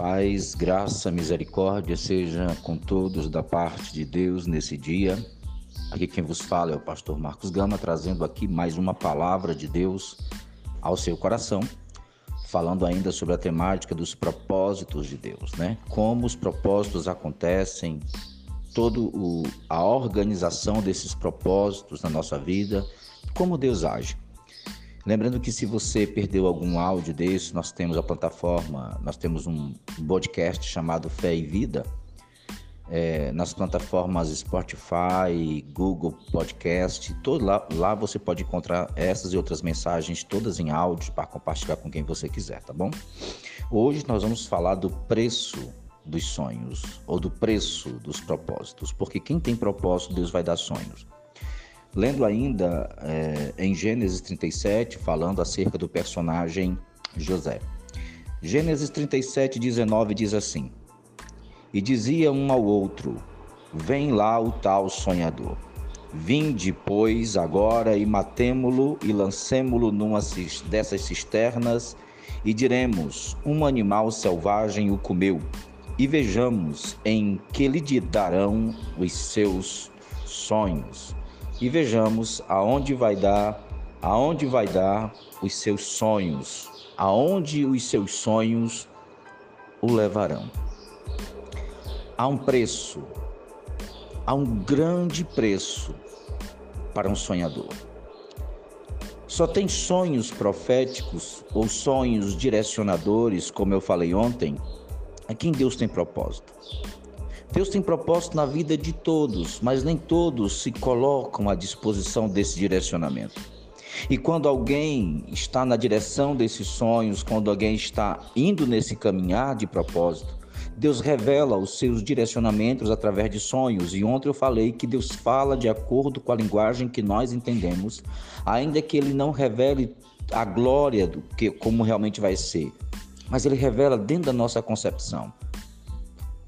Paz, graça, misericórdia seja com todos da parte de Deus nesse dia. Aqui quem vos fala é o pastor Marcos Gama, trazendo aqui mais uma palavra de Deus ao seu coração, falando ainda sobre a temática dos propósitos de Deus, né? Como os propósitos acontecem, toda a organização desses propósitos na nossa vida, como Deus age. Lembrando que se você perdeu algum áudio desse, nós temos a plataforma, nós temos um podcast chamado Fé e Vida, é, nas plataformas Spotify, Google Podcast, todo lá, lá você pode encontrar essas e outras mensagens todas em áudio para compartilhar com quem você quiser, tá bom? Hoje nós vamos falar do preço dos sonhos ou do preço dos propósitos, porque quem tem propósito, Deus vai dar sonhos. Lendo ainda é, em Gênesis 37, falando acerca do personagem José. Gênesis 37, 19 diz assim: E dizia um ao outro: Vem lá o tal sonhador. Vinde, pois, agora e matemo-lo e lancemo-lo numa dessas cisternas e diremos: Um animal selvagem o comeu. E vejamos em que lhe darão os seus sonhos e vejamos aonde vai dar, aonde vai dar os seus sonhos, aonde os seus sonhos o levarão. Há um preço, há um grande preço para um sonhador. Só tem sonhos proféticos ou sonhos direcionadores, como eu falei ontem, a quem Deus tem propósito. Deus tem propósito na vida de todos, mas nem todos se colocam à disposição desse direcionamento. E quando alguém está na direção desses sonhos, quando alguém está indo nesse caminhar de propósito, Deus revela os seus direcionamentos através de sonhos. E ontem eu falei que Deus fala de acordo com a linguagem que nós entendemos, ainda que ele não revele a glória do que como realmente vai ser, mas ele revela dentro da nossa concepção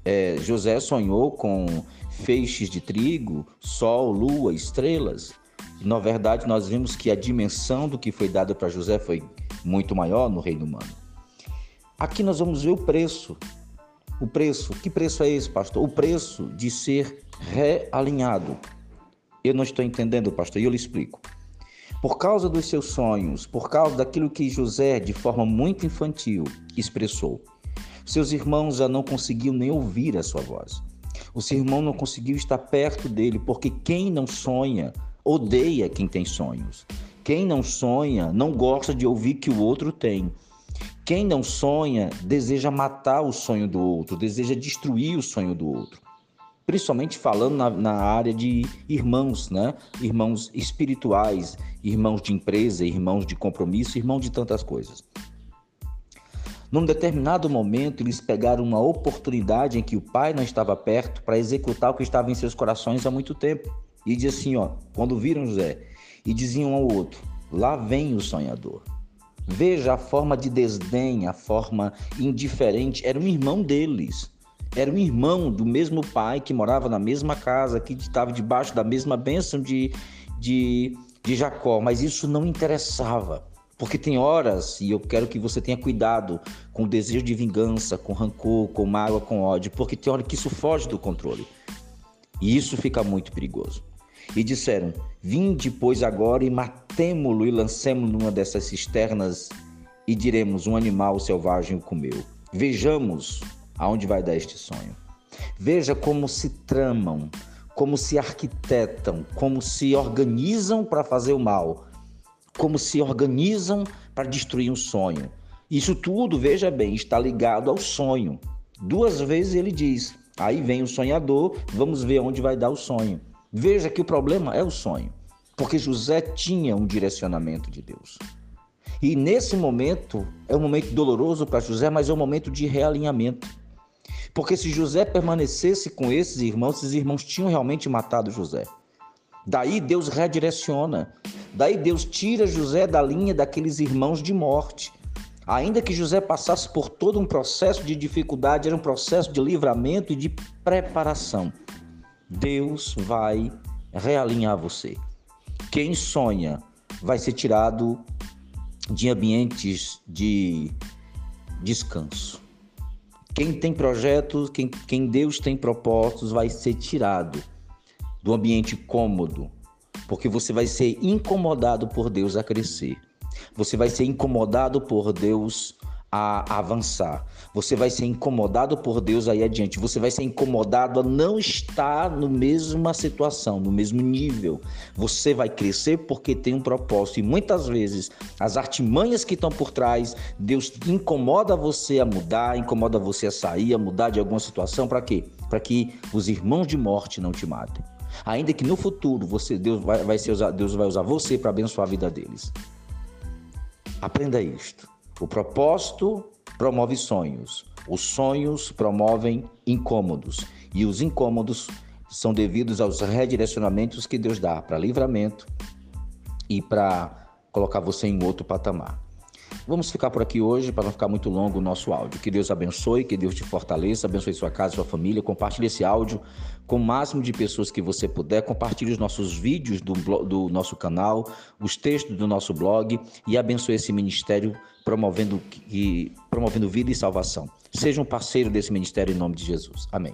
é, José sonhou com feixes de trigo, sol, lua, estrelas. Na verdade, nós vimos que a dimensão do que foi dado para José foi muito maior no reino humano. Aqui nós vamos ver o preço. O preço, que preço é esse, pastor? O preço de ser realinhado. Eu não estou entendendo, pastor, e eu lhe explico. Por causa dos seus sonhos, por causa daquilo que José, de forma muito infantil, expressou, seus irmãos já não conseguiam nem ouvir a sua voz. O seu irmão não conseguiu estar perto dele, porque quem não sonha odeia quem tem sonhos. Quem não sonha não gosta de ouvir que o outro tem. Quem não sonha deseja matar o sonho do outro, deseja destruir o sonho do outro. Principalmente falando na, na área de irmãos, né? Irmãos espirituais, irmãos de empresa, irmãos de compromisso, irmãos de tantas coisas. Num determinado momento, eles pegaram uma oportunidade em que o pai não estava perto para executar o que estava em seus corações há muito tempo. E diz assim, ó, quando viram José, e diziam um ao outro: Lá vem o sonhador. Veja a forma de desdém, a forma indiferente. Era um irmão deles. Era um irmão do mesmo pai que morava na mesma casa, que estava debaixo da mesma bênção de, de, de Jacó. Mas isso não interessava. Porque tem horas, e eu quero que você tenha cuidado com o desejo de vingança, com rancor, com mágoa, com ódio, porque tem hora que isso foge do controle. E isso fica muito perigoso. E disseram: Vinde, pois, agora e matemo-lo e lancemo-lo numa dessas cisternas e diremos: Um animal selvagem o comeu. Vejamos aonde vai dar este sonho. Veja como se tramam, como se arquitetam, como se organizam para fazer o mal como se organizam para destruir um sonho. Isso tudo, veja bem, está ligado ao sonho. Duas vezes ele diz: aí vem o sonhador, vamos ver onde vai dar o sonho. Veja que o problema é o sonho, porque José tinha um direcionamento de Deus. E nesse momento, é um momento doloroso para José, mas é um momento de realinhamento. Porque se José permanecesse com esses irmãos, esses irmãos tinham realmente matado José. Daí Deus redireciona. Daí Deus tira José da linha daqueles irmãos de morte. Ainda que José passasse por todo um processo de dificuldade, era um processo de livramento e de preparação. Deus vai realinhar você. Quem sonha vai ser tirado de ambientes de descanso. Quem tem projetos, quem, quem Deus tem propósitos, vai ser tirado do ambiente cômodo, porque você vai ser incomodado por Deus a crescer. Você vai ser incomodado por Deus a avançar. Você vai ser incomodado por Deus aí adiante. Você vai ser incomodado a não estar no mesma situação, no mesmo nível. Você vai crescer porque tem um propósito. E muitas vezes as artimanhas que estão por trás, Deus incomoda você a mudar, incomoda você a sair, a mudar de alguma situação. Para quê? Para que os irmãos de morte não te matem. Ainda que no futuro você Deus vai, vai usar, Deus vai usar você para abençoar a vida deles. Aprenda isto. O propósito promove sonhos. Os sonhos promovem incômodos. E os incômodos são devidos aos redirecionamentos que Deus dá para livramento e para colocar você em outro patamar. Vamos ficar por aqui hoje para não ficar muito longo o nosso áudio. Que Deus abençoe, que Deus te fortaleça, abençoe sua casa, sua família. Compartilhe esse áudio com o máximo de pessoas que você puder. Compartilhe os nossos vídeos do, do nosso canal, os textos do nosso blog e abençoe esse ministério promovendo, promovendo vida e salvação. Seja um parceiro desse ministério em nome de Jesus. Amém.